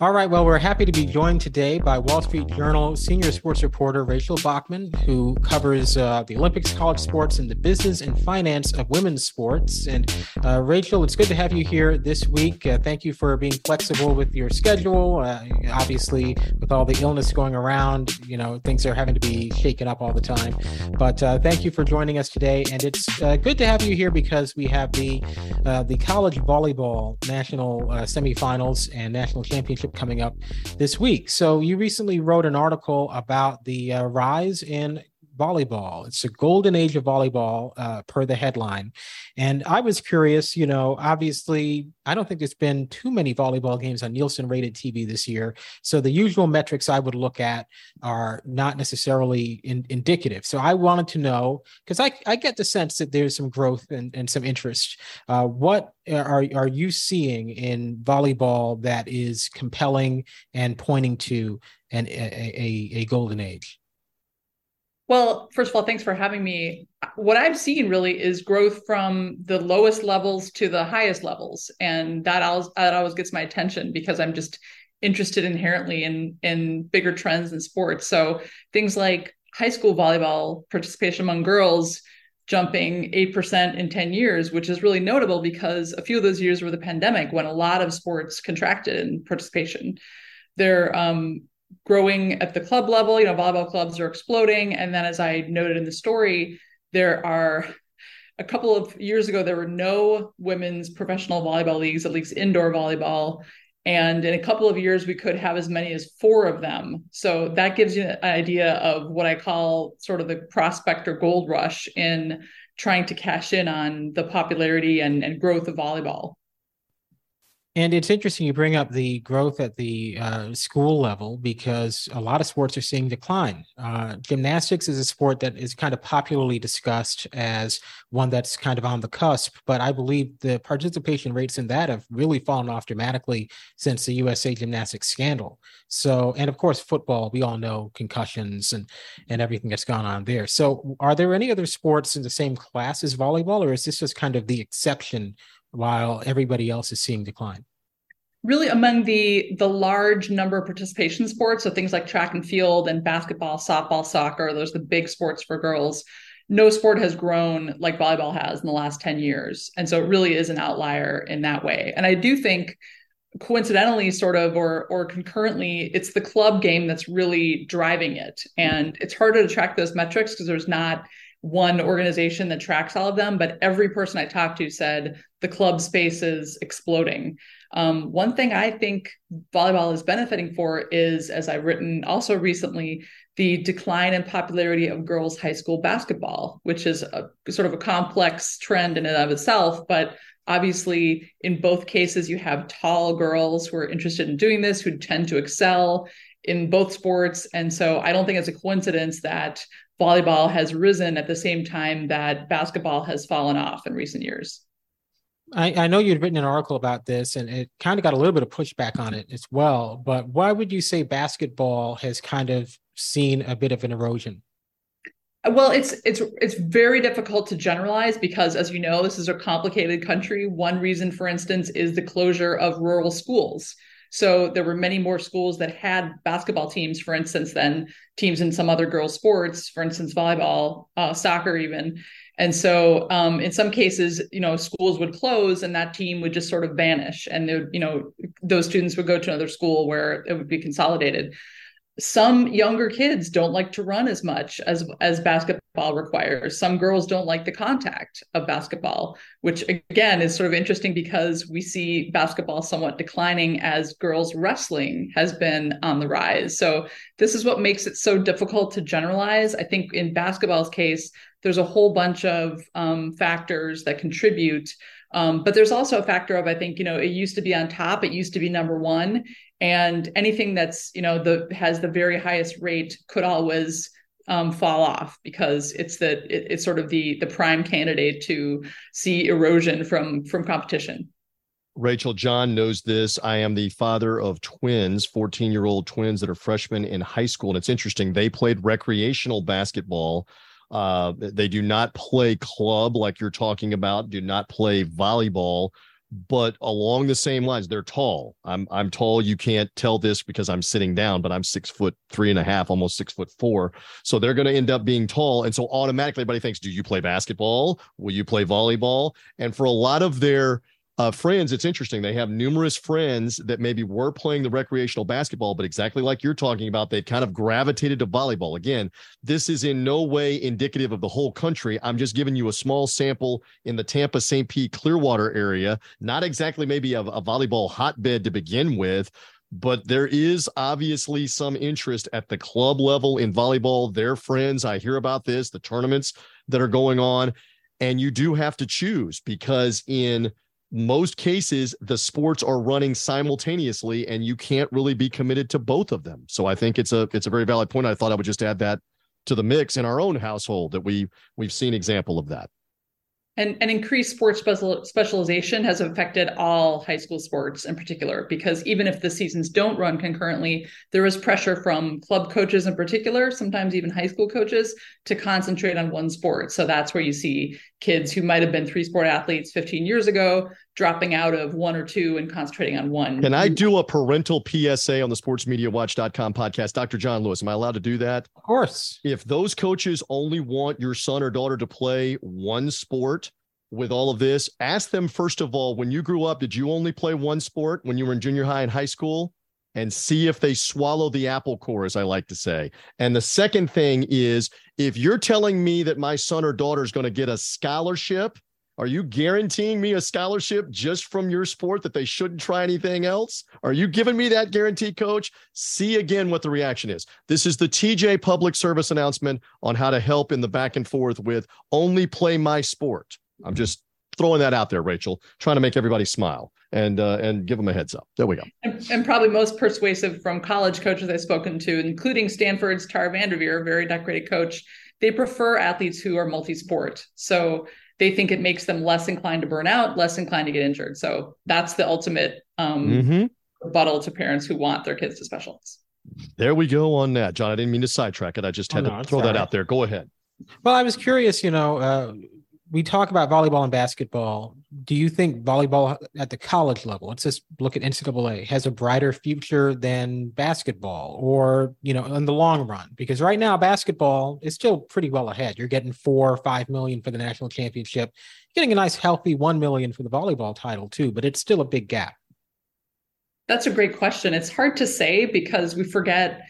All right. Well, we're happy to be joined today by Wall Street Journal senior sports reporter Rachel Bachman, who covers uh, the Olympics, college sports, and the business and finance of women's sports. And uh, Rachel, it's good to have you here this week. Uh, thank you for being flexible with your schedule. Uh, obviously, with all the illness going around, you know things are having to be shaken up all the time. But uh, thank you for joining us today. And it's uh, good to have you here because we have the the college volleyball national semifinals and national championship championship coming up this week. So you recently wrote an article about the uh, rise in volleyball. It's a golden age of volleyball, uh, per the headline. And I was curious, you know, obviously, I don't think there's been too many volleyball games on Nielsen rated TV this year. So the usual metrics I would look at are not necessarily in, indicative. So I wanted to know, because I, I get the sense that there's some growth and, and some interest. Uh, what are, are you seeing in volleyball that is compelling and pointing to an, a, a, a golden age? Well, first of all, thanks for having me. What I've seen really is growth from the lowest levels to the highest levels, and that always, that always gets my attention because I'm just interested inherently in in bigger trends in sports. So things like high school volleyball participation among girls jumping 8% in 10 years, which is really notable because a few of those years were the pandemic when a lot of sports contracted in participation. They're um, growing at the club level. You know, volleyball clubs are exploding. And then, as I noted in the story, there are a couple of years ago, there were no women's professional volleyball leagues, at least indoor volleyball. And in a couple of years, we could have as many as four of them. So that gives you an idea of what I call sort of the prospect or gold rush in trying to cash in on the popularity and, and growth of volleyball. And it's interesting you bring up the growth at the uh, school level because a lot of sports are seeing decline. Uh, gymnastics is a sport that is kind of popularly discussed as one that's kind of on the cusp, but I believe the participation rates in that have really fallen off dramatically since the USA Gymnastics scandal. So, and of course, football, we all know concussions and, and everything that's gone on there. So, are there any other sports in the same class as volleyball, or is this just kind of the exception while everybody else is seeing decline? Really, among the the large number of participation sports, so things like track and field and basketball, softball, soccer, those are the big sports for girls. No sport has grown like volleyball has in the last 10 years. And so it really is an outlier in that way. And I do think coincidentally sort of or or concurrently it's the club game that's really driving it and it's harder to track those metrics because there's not one organization that tracks all of them, but every person I talked to said the club space is exploding. Um, one thing I think volleyball is benefiting for is, as I've written also recently, the decline in popularity of girls' high school basketball, which is a sort of a complex trend in and of itself. But obviously, in both cases, you have tall girls who are interested in doing this, who tend to excel in both sports. And so I don't think it's a coincidence that volleyball has risen at the same time that basketball has fallen off in recent years. I, I know you'd written an article about this and it kind of got a little bit of pushback on it as well. But why would you say basketball has kind of seen a bit of an erosion? Well, it's it's it's very difficult to generalize because, as you know, this is a complicated country. One reason, for instance, is the closure of rural schools. So there were many more schools that had basketball teams, for instance, than teams in some other girls' sports, for instance, volleyball, uh, soccer, even. And so, um, in some cases, you know, schools would close and that team would just sort of vanish, and you know, those students would go to another school where it would be consolidated some younger kids don't like to run as much as as basketball requires. Some girls don't like the contact of basketball which again is sort of interesting because we see basketball somewhat declining as girls wrestling has been on the rise. So this is what makes it so difficult to generalize. I think in basketball's case there's a whole bunch of um, factors that contribute. Um, but there's also a factor of I think you know it used to be on top, it used to be number one, and anything that's you know the has the very highest rate could always um, fall off because it's the it, it's sort of the the prime candidate to see erosion from from competition. Rachel John knows this. I am the father of twins, 14 year old twins that are freshmen in high school. And it's interesting. They played recreational basketball uh, they do not play club like you're talking about, do not play volleyball, but along the same lines, they're tall. I'm I'm tall. You can't tell this because I'm sitting down, but I'm six foot three and a half, almost six foot four. So they're going to end up being tall. And so automatically everybody thinks, do you play basketball? Will you play volleyball? And for a lot of their uh, friends, it's interesting. They have numerous friends that maybe were playing the recreational basketball, but exactly like you're talking about, they've kind of gravitated to volleyball. Again, this is in no way indicative of the whole country. I'm just giving you a small sample in the Tampa, St. Pete, Clearwater area. Not exactly maybe a, a volleyball hotbed to begin with, but there is obviously some interest at the club level in volleyball. Their friends, I hear about this, the tournaments that are going on. And you do have to choose because in most cases the sports are running simultaneously and you can't really be committed to both of them. So i think it's a it's a very valid point. I thought i would just add that to the mix in our own household that we we've seen example of that and, and increased sports special, specialization has affected all high school sports in particular, because even if the seasons don't run concurrently, there is pressure from club coaches in particular, sometimes even high school coaches, to concentrate on one sport. So that's where you see kids who might have been three sport athletes 15 years ago dropping out of one or two and concentrating on one. Can I do a parental PSA on the sportsmediawatch.com podcast? Dr. John Lewis, am I allowed to do that? Of course. If those coaches only want your son or daughter to play one sport, with all of this, ask them first of all, when you grew up, did you only play one sport when you were in junior high and high school? And see if they swallow the apple core, as I like to say. And the second thing is if you're telling me that my son or daughter is going to get a scholarship, are you guaranteeing me a scholarship just from your sport that they shouldn't try anything else? Are you giving me that guarantee, coach? See again what the reaction is. This is the TJ public service announcement on how to help in the back and forth with only play my sport. I'm just throwing that out there, Rachel, trying to make everybody smile and uh, and give them a heads up. There we go. And, and, probably most persuasive from college coaches I've spoken to, including Stanford's Tara VanDerveer, a very decorated coach. They prefer athletes who are multi-sport. So they think it makes them less inclined to burn out, less inclined to get injured. So that's the ultimate um, mm-hmm. rebuttal to parents who want their kids to specialize. There we go on that, John. I didn't mean to sidetrack it. I just had oh, no, to throw that out there. Go ahead. Well, I was curious, you know, uh, we talk about volleyball and basketball. Do you think volleyball at the college level, let's just look at NCAA, has a brighter future than basketball or, you know, in the long run? Because right now, basketball is still pretty well ahead. You're getting four or five million for the national championship, You're getting a nice, healthy one million for the volleyball title, too, but it's still a big gap. That's a great question. It's hard to say because we forget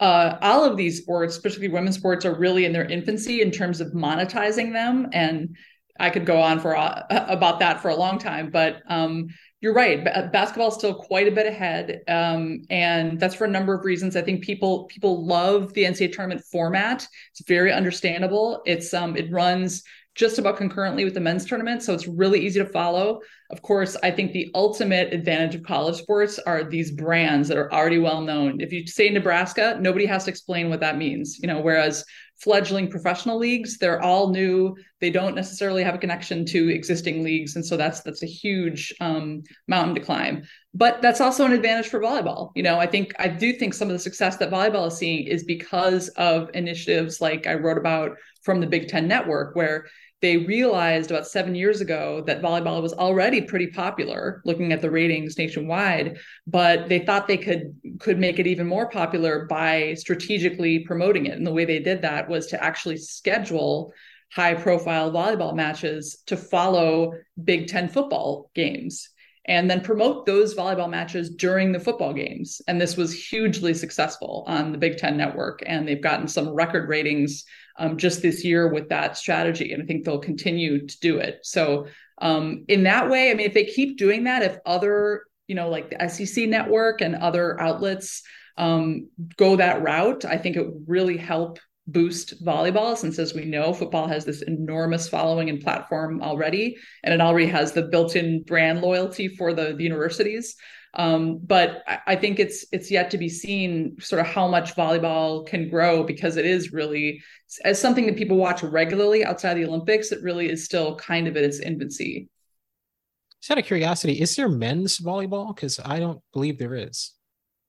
uh, all of these sports, especially women's sports, are really in their infancy in terms of monetizing them. And I could go on for uh, about that for a long time, but um, you're right. B- basketball is still quite a bit ahead, um, and that's for a number of reasons. I think people people love the NCAA tournament format. It's very understandable. It's um, it runs just about concurrently with the men's tournament. So it's really easy to follow. Of course, I think the ultimate advantage of college sports are these brands that are already well known. If you say Nebraska, nobody has to explain what that means, you know, whereas fledgling professional leagues, they're all new. They don't necessarily have a connection to existing leagues. And so that's that's a huge um, mountain to climb. But that's also an advantage for volleyball. You know, I think I do think some of the success that volleyball is seeing is because of initiatives like I wrote about from the Big Ten Network, where they realized about seven years ago that volleyball was already pretty popular looking at the ratings nationwide but they thought they could could make it even more popular by strategically promoting it. And the way they did that was to actually schedule high profile volleyball matches to follow Big Ten football games and then promote those volleyball matches during the football games. And this was hugely successful on the Big Ten network. And they've gotten some record ratings um, just this year with that strategy. And I think they'll continue to do it. So, um, in that way, I mean, if they keep doing that, if other, you know, like the SEC network and other outlets um, go that route, I think it would really help boost volleyball since as we know football has this enormous following and platform already and it already has the built-in brand loyalty for the, the universities. Um, but I, I, think it's it's yet to be seen sort of how much volleyball can grow because it is really as something that people watch regularly outside the olympics it really is still kind of in its infancy. Just out of curiosity is there men's volleyball? Because i don't believe there is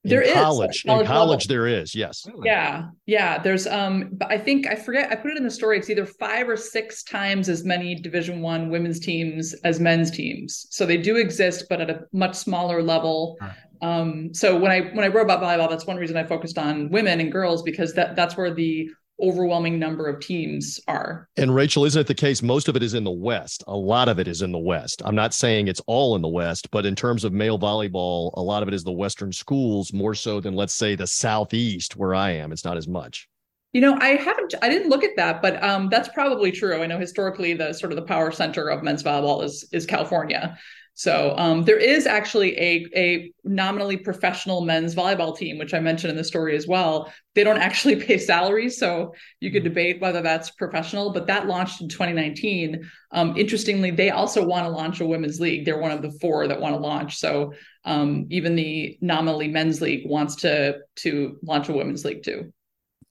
there in is college, college in college level. there is yes. Yeah yeah there's um but i think i forget i put it in the story it's either five or six times as many division one women's teams as men's teams. So they do exist but at a much smaller level. Um so when i when i wrote about volleyball that's one reason i focused on women and girls because that that's where the overwhelming number of teams are. And Rachel, isn't it the case? Most of it is in the West. A lot of it is in the West. I'm not saying it's all in the West, but in terms of male volleyball, a lot of it is the Western schools more so than, let's say, the Southeast where I am. It's not as much. You know, I haven't, I didn't look at that, but um, that's probably true. I know historically the sort of the power center of men's volleyball is is California. So um, there is actually a, a nominally professional men's volleyball team, which I mentioned in the story as well. They don't actually pay salaries, so you could mm-hmm. debate whether that's professional. But that launched in 2019. Um, interestingly, they also want to launch a women's league. They're one of the four that want to launch. So um, even the nominally men's league wants to to launch a women's league too.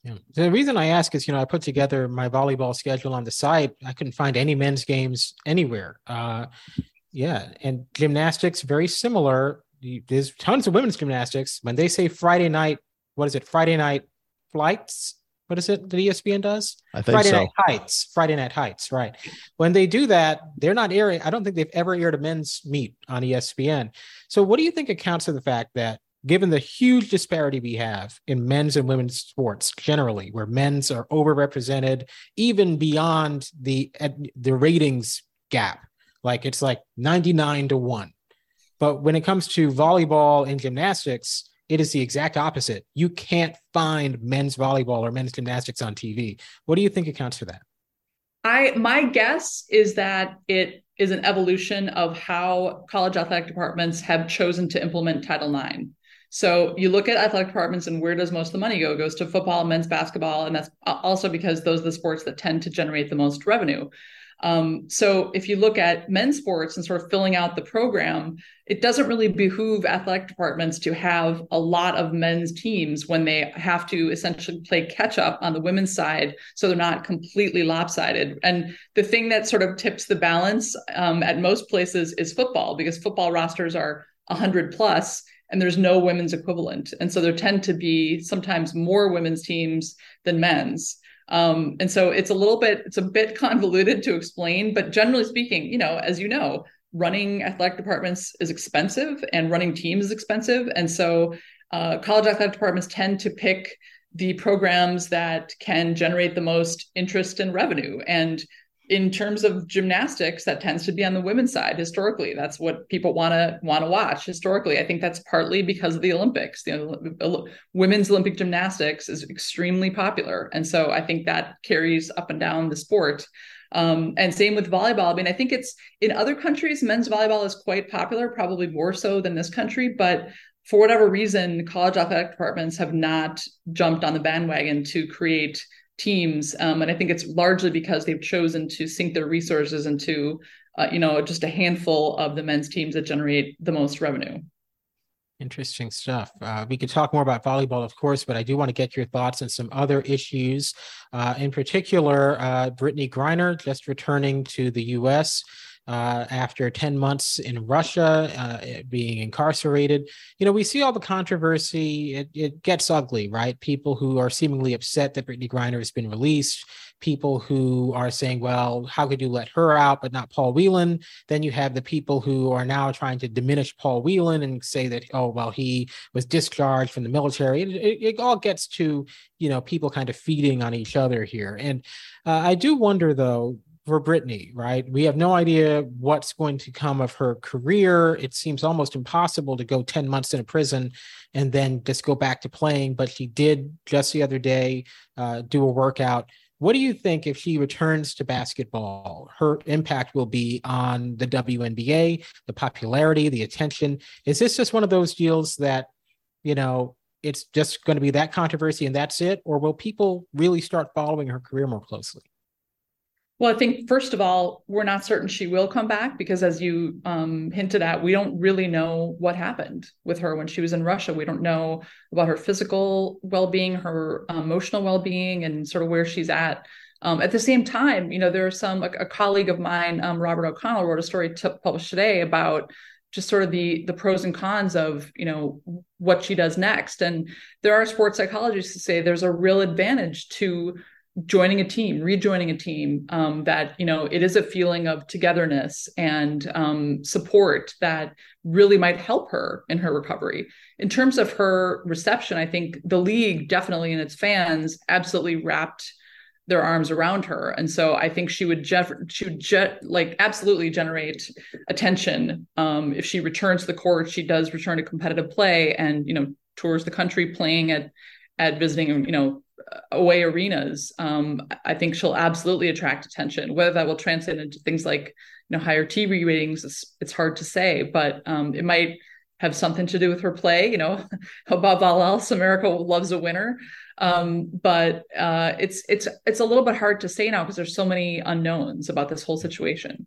Yeah. The reason I ask is, you know, I put together my volleyball schedule on the site. I couldn't find any men's games anywhere. Uh, yeah, and gymnastics very similar. There's tons of women's gymnastics. When they say Friday night, what is it? Friday night flights. What is it that ESPN does? I think Friday so. Night Heights. Friday Night Heights. Right. When they do that, they're not airing. I don't think they've ever aired a men's meet on ESPN. So, what do you think accounts for the fact that given the huge disparity we have in men's and women's sports generally, where men's are overrepresented even beyond the the ratings gap like it's like 99 to 1. But when it comes to volleyball and gymnastics, it is the exact opposite. You can't find men's volleyball or men's gymnastics on TV. What do you think accounts for that? I my guess is that it is an evolution of how college athletic departments have chosen to implement Title IX. So you look at athletic departments and where does most of the money go? It goes to football, men's basketball, and that's also because those are the sports that tend to generate the most revenue. Um, so if you look at men's sports and sort of filling out the program, it doesn't really behoove athletic departments to have a lot of men's teams when they have to essentially play catch up on the women's side, so they're not completely lopsided. And the thing that sort of tips the balance um, at most places is football, because football rosters are 100 plus and there's no women's equivalent. And so there tend to be sometimes more women's teams than men's. Um, and so it's a little bit, it's a bit convoluted to explain, but generally speaking, you know, as you know, running athletic departments is expensive and running teams is expensive. And so uh, college athletic departments tend to pick the programs that can generate the most interest and revenue. And in terms of gymnastics that tends to be on the women's side historically. That's what people want to want to watch historically. I think that's partly because of the olympics. The women's olympic gymnastics is extremely popular and so i think that carries up and down the sport. Um, and same with volleyball. I mean i think it's in other countries men's volleyball is quite popular probably more so than this country but for whatever reason college athletic departments have not jumped on the bandwagon to create teams. Um, and I think it's largely because they've chosen to sink their resources into, uh, you know, just a handful of the men's teams that generate the most revenue. Interesting stuff. Uh, we could talk more about volleyball, of course, but I do want to get your thoughts on some other issues. Uh, in particular, uh, Brittney Griner just returning to the U.S uh, after 10 months in Russia, uh, being incarcerated. You know, we see all the controversy. It, it, gets ugly, right? People who are seemingly upset that Brittney Griner has been released people who are saying, well, how could you let her out, but not Paul Whelan? Then you have the people who are now trying to diminish Paul Whelan and say that, oh, well, he was discharged from the military. It, it, it all gets to, you know, people kind of feeding on each other here. And uh, I do wonder, though, for Brittney, right? We have no idea what's going to come of her career. It seems almost impossible to go 10 months in a prison and then just go back to playing. But she did just the other day uh, do a workout. What do you think if she returns to basketball? Her impact will be on the WNBA, the popularity, the attention. Is this just one of those deals that, you know, it's just going to be that controversy and that's it? Or will people really start following her career more closely? Well, I think first of all, we're not certain she will come back because, as you um, hinted at, we don't really know what happened with her when she was in Russia. We don't know about her physical well-being, her emotional well-being, and sort of where she's at. Um, at the same time, you know, there are some. A, a colleague of mine, um, Robert O'Connell, wrote a story t- published today about just sort of the the pros and cons of you know what she does next. And there are sports psychologists who say there's a real advantage to joining a team rejoining a team um, that you know it is a feeling of togetherness and um, support that really might help her in her recovery. In terms of her reception i think the league definitely and its fans absolutely wrapped their arms around her. And so i think she would je- she would je- like absolutely generate attention um, if she returns to the court she does return to competitive play and you know tours the country playing at at visiting you know away arenas, um, I think she'll absolutely attract attention. Whether that will translate into things like you know higher TV ratings, it's, it's hard to say, but um, it might have something to do with her play. You know, above all else, America loves a winner. Um, but uh, it's it's it's a little bit hard to say now because there's so many unknowns about this whole situation.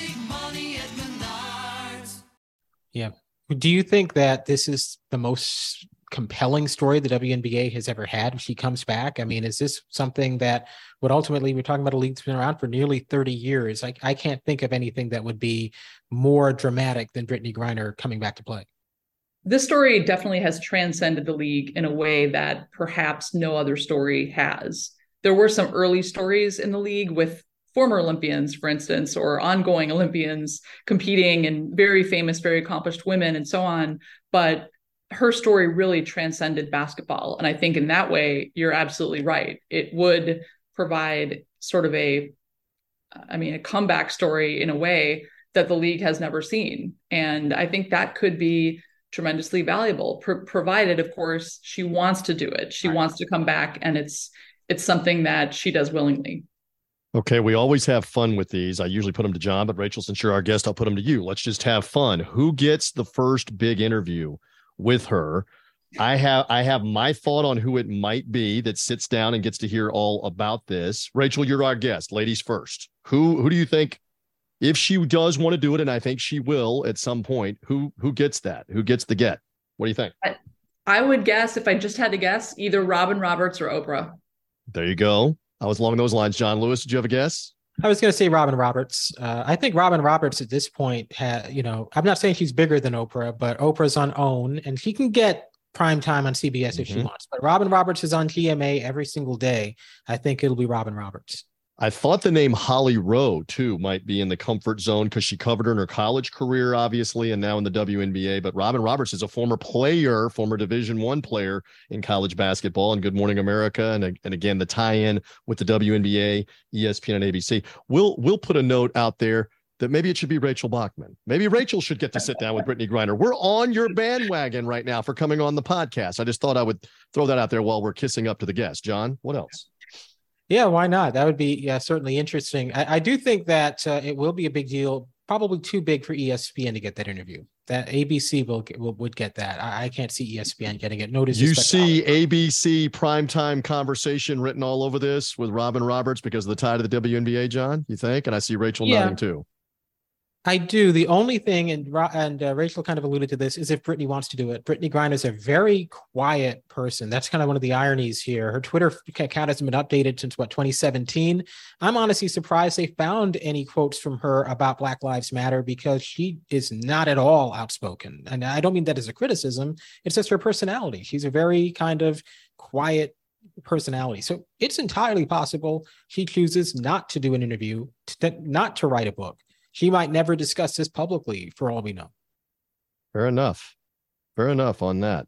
yeah. Do you think that this is the most compelling story the WNBA has ever had she comes back? I mean, is this something that would ultimately, we're talking about a league that's been around for nearly 30 years. I, I can't think of anything that would be more dramatic than Brittney Griner coming back to play. This story definitely has transcended the league in a way that perhaps no other story has. There were some early stories in the league with former Olympians, for instance, or ongoing Olympians competing and very famous, very accomplished women and so on. But her story really transcended basketball. And I think in that way, you're absolutely right. It would provide sort of a, I mean, a comeback story in a way that the league has never seen. And I think that could be tremendously valuable, provided, of course, she wants to do it. She right. wants to come back and it's, it's something that she does willingly. Okay, we always have fun with these. I usually put them to John, but Rachel, since you're our guest, I'll put them to you. Let's just have fun. Who gets the first big interview with her? I have I have my thought on who it might be that sits down and gets to hear all about this. Rachel, you're our guest. Ladies first. Who who do you think if she does want to do it and I think she will at some point, who who gets that? Who gets the get? What do you think? I, I would guess if I just had to guess, either Robin Roberts or Oprah. There you go. I was along those lines. John Lewis, did you have a guess? I was going to say Robin Roberts. Uh, I think Robin Roberts at this point had, you know, I'm not saying she's bigger than Oprah, but Oprah's on OWN and she can get prime time on CBS mm-hmm. if she mm-hmm. wants. But Robin Roberts is on GMA every single day. I think it'll be Robin Roberts. I thought the name Holly Rowe too might be in the comfort zone because she covered her in her college career, obviously, and now in the WNBA. But Robin Roberts is a former player, former Division One player in college basketball and Good Morning America, and and again the tie-in with the WNBA, ESPN, and ABC. We'll we'll put a note out there that maybe it should be Rachel Bachman. Maybe Rachel should get to sit down with Brittney Griner. We're on your bandwagon right now for coming on the podcast. I just thought I would throw that out there while we're kissing up to the guest. John, what else? Yeah, why not? That would be yeah, certainly interesting. I, I do think that uh, it will be a big deal, probably too big for ESPN to get that interview. that ABC will, get, will would get that. I, I can't see ESPN getting it. Notice you see ABC primetime conversation written all over this with Robin Roberts because of the tie to the WNBA, John. You think? And I see Rachel Yeah. nodding too. I do. The only thing, and and uh, Rachel kind of alluded to this, is if Brittney wants to do it. Brittney Griner is a very quiet person. That's kind of one of the ironies here. Her Twitter account hasn't been updated since what 2017. I'm honestly surprised they found any quotes from her about Black Lives Matter because she is not at all outspoken. And I don't mean that as a criticism. It's just her personality. She's a very kind of quiet personality. So it's entirely possible she chooses not to do an interview, to, not to write a book she might never discuss this publicly for all we know. Fair enough. Fair enough on that.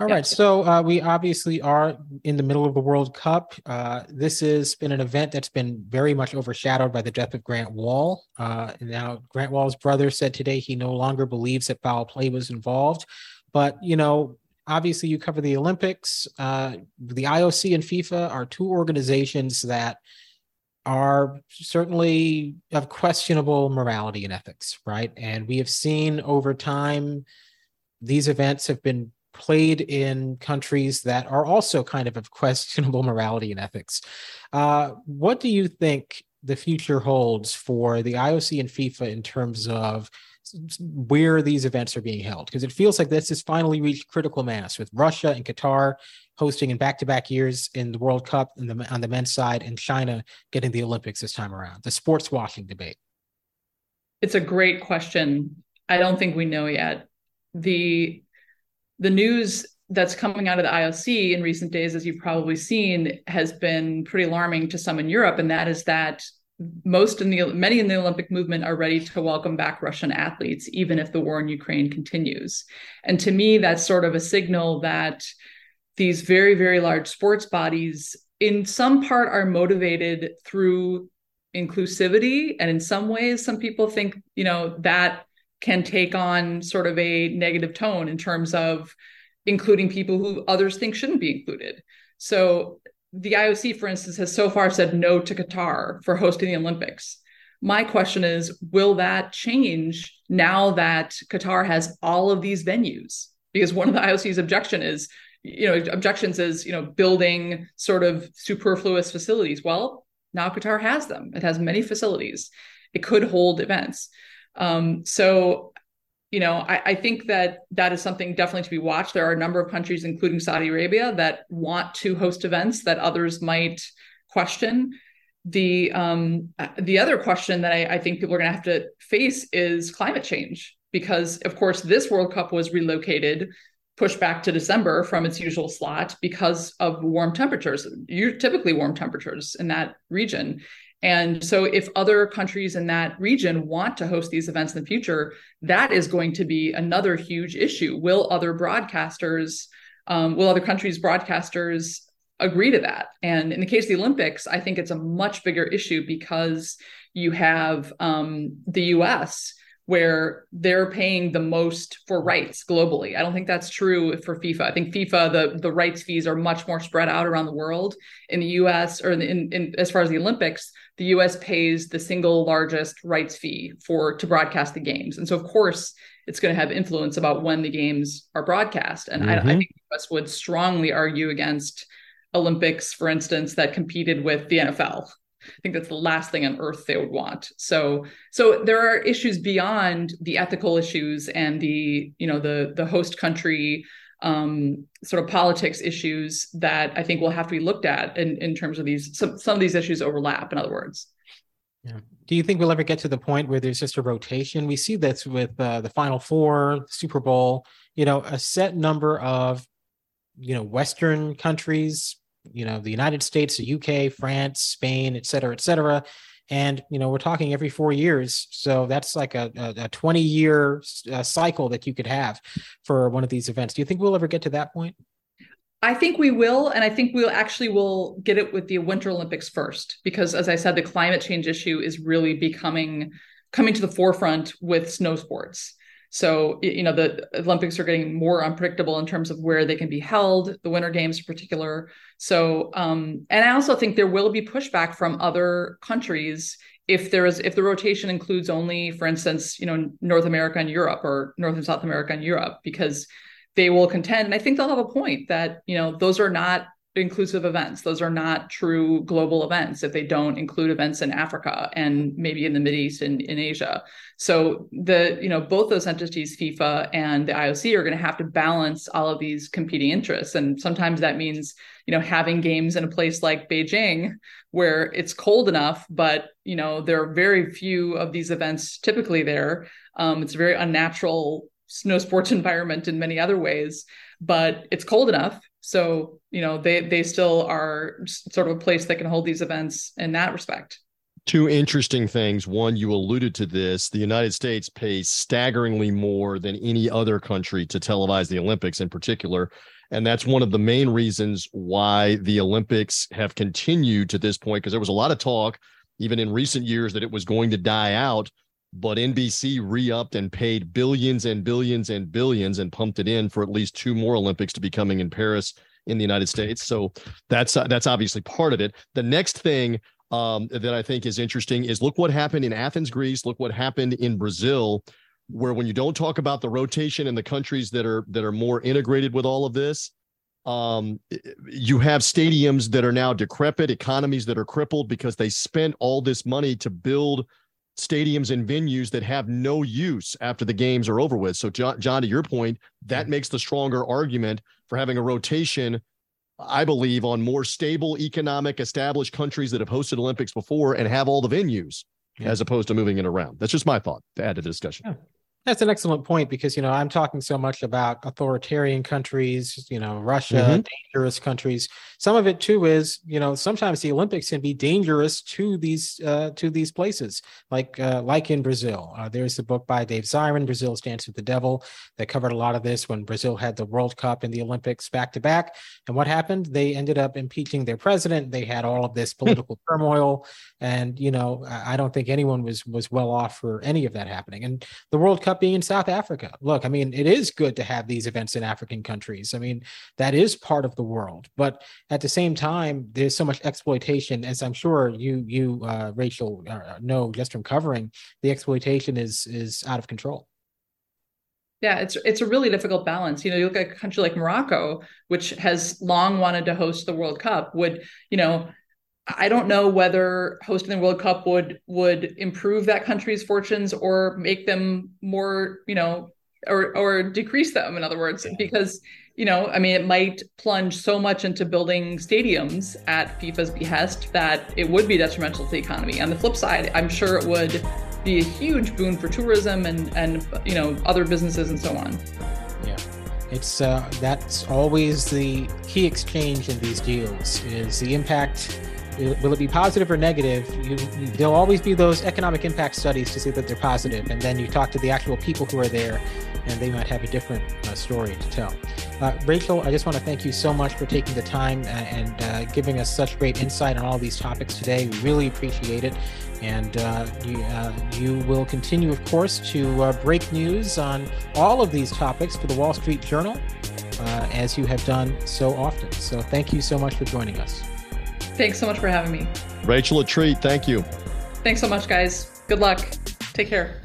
All right. So uh, we obviously are in the middle of the World Cup. Uh, this has been an event that's been very much overshadowed by the death of Grant Wahl. Uh, now, Grant Wahl's brother said today he no longer believes that foul play was involved, but you know, obviously, you cover the Olympics. Uh, the IOC and FIFA are two organizations that are certainly of questionable morality and ethics, right? And we have seen over time these events have been played in countries that are also kind of of questionable morality and ethics. Uh, what do you think the future holds for the IOC and FIFA in terms of where these events are being held? Because it feels like this has finally reached critical mass with Russia and Qatar hosting in back-to-back years in the World Cup the, on the men's side and China getting the Olympics this time around. The sports washing debate. It's a great question. I don't think we know yet. The the news that's coming out of the IOC in recent days, as you've probably seen, has been pretty alarming to some in Europe, and that is that most in the many in the Olympic movement are ready to welcome back Russian athletes, even if the war in Ukraine continues. And to me, that's sort of a signal that these very, very large sports bodies, in some part, are motivated through inclusivity. And in some ways, some people think, you know, that can take on sort of a negative tone in terms of including people who others think shouldn't be included. So the IOC, for instance, has so far said no to Qatar for hosting the Olympics. My question is, will that change now that Qatar has all of these venues? Because one of the IOC's objection is, you know, objections is, you know, building sort of superfluous facilities. Well, now Qatar has them. It has many facilities. It could hold events. Um, so, you know, I, I think that that is something definitely to be watched. There are a number of countries, including Saudi Arabia, that want to host events that others might question. The um, the other question that I, I think people are going to have to face is climate change, because of course this World Cup was relocated, pushed back to December from its usual slot because of warm temperatures. You typically warm temperatures in that region. And so, if other countries in that region want to host these events in the future, that is going to be another huge issue. Will other broadcasters, um, will other countries' broadcasters agree to that? And in the case of the Olympics, I think it's a much bigger issue because you have um, the US where they're paying the most for rights globally. I don't think that's true for FIFA. I think FIFA the the rights fees are much more spread out around the world. In the US or in, in, in as far as the Olympics, the US pays the single largest rights fee for to broadcast the games. And so of course it's going to have influence about when the games are broadcast. And I, I Mhm. think the US would strongly argue against Olympics, for instance, that competed with the NFL. I think that's the last thing on earth they would want. So so there are issues beyond the ethical issues and the you know the the host country um, sort of politics issues that I think will have to be looked at in, in terms of these some some of these issues overlap. In other words, Yeah. Do you think we'll ever get to the point where there's just a rotation? We see this with uh, the Final Four, Super Bowl. You know, a set number of, you know, Western countries. You know, the United States, the UK, France, Spain, et cetera, et cetera. And you know, we're talking every four years, so that's like a, a, a 20 year uh, cycle that you could have for one of these events. Do you think we'll ever get to that point? I think we will, and I think we'll actually will get it with the Winter Olympics first, because as I said, the climate change issue is really becoming coming to the forefront with snow sports. So you know the Olympics are getting more unpredictable in terms of where they can be held, the Winter Games in particular. So um, and I also think there will be pushback from other countries if there is if the rotation includes only for instance you know north america and europe or north and south america and europe because they will contend and i think they'll have a point that you know those are not inclusive events. Those are not true global events if they don't include events in africa and maybe in the mid east and in asia. So the you know both those entities fifa and the ioc are going to have to balance all of these competing interests. And sometimes that means you know having games in a place like beijing where it's cold enough but you know there are very few of these events typically there. Um, it's a very unnatural snow sports environment in many other ways but it's cold enough. So you know they they still are sort of a place that can hold these events in that respect. Two interesting things. One you alluded to this the united states pays staggeringly more than any other country to televise the olympics in particular and that's one of the main reasons why the olympics have continued to this point because there was a lot of talk even in recent years that it was going to die out but NBC re-upped and paid billions and billions and billions and pumped it in for at least two more Olympics to be coming in Paris in the United States. So that's uh, that's obviously part of it. The next thing um, that I think is interesting is look what happened in Athens, Greece. Look what happened in Brazil, where when you don't talk about the rotation in the countries that are that are more integrated with all of this, um, you have stadiums that are now decrepit, economies that are crippled because they spent all this money to build stadiums and venues that have no use after the games are over with. So, John, John, to your point, that makes the stronger argument for having a rotation. I believe on more stable, economic, established countries that have hosted Olympics before and have all the venues, yeah. as opposed to moving it around. That's just my thought to add to the discussion. Yeah. That's an excellent point because you know I'm talking so much about authoritarian countries, you know, Russia, mm-hmm. dangerous countries. Some of it too is you know sometimes the Olympics can be dangerous to these uh, to these places, like uh, like in Brazil. Uh, there's a book by Dave Zirin, Brazil's Dance with the Devil, that covered a lot of this when Brazil had the World Cup and the Olympics back to back. And what happened? They ended up impeaching their president. They had all of this political turmoil, and you know I don't think anyone was was well off for any of that happening. And the World Cup Cup being in South Africa. Look, I mean, it is good to have these events in African countries. I mean, that is part of the world. But at the same time, there's so much exploitation, as I'm sure you, you, uh, Rachel, uh, know just from covering. The exploitation is is out of control. Yeah, it's it's a really difficult balance. You know, you look at a country like Morocco, which has long wanted to host the World Cup, would, you know, I don't know whether hosting the World Cup would would improve that country's fortunes or make them more, you know, or or decrease them. In other words, because you know, I mean, it might plunge so much into building stadiums at FIFA's behest that it would be detrimental to the economy. On the flip side, I'm sure it would be a huge boon for tourism and and you know other businesses and so on. Yeah. It's uh, that's always the key exchange in these deals is the impact will it be positive or negative? You, there'll always be those economic impact studies to see that they're positive, and then you talk to the actual people who are there, and they might have a different uh, story to tell. Uh, Rachel, I just want to thank you so much for taking the time uh, and uh, giving us such great insight on all these topics today. We really appreciate it, and uh, you, uh, you will continue, of course, to break news on all of these topics for the Wall Street Journal, as you have done so often. So, thank you so much for joining us. Thanks so much for having me. Rachel, a treat. Thank you. Thanks so much, guys. Good luck. Take care.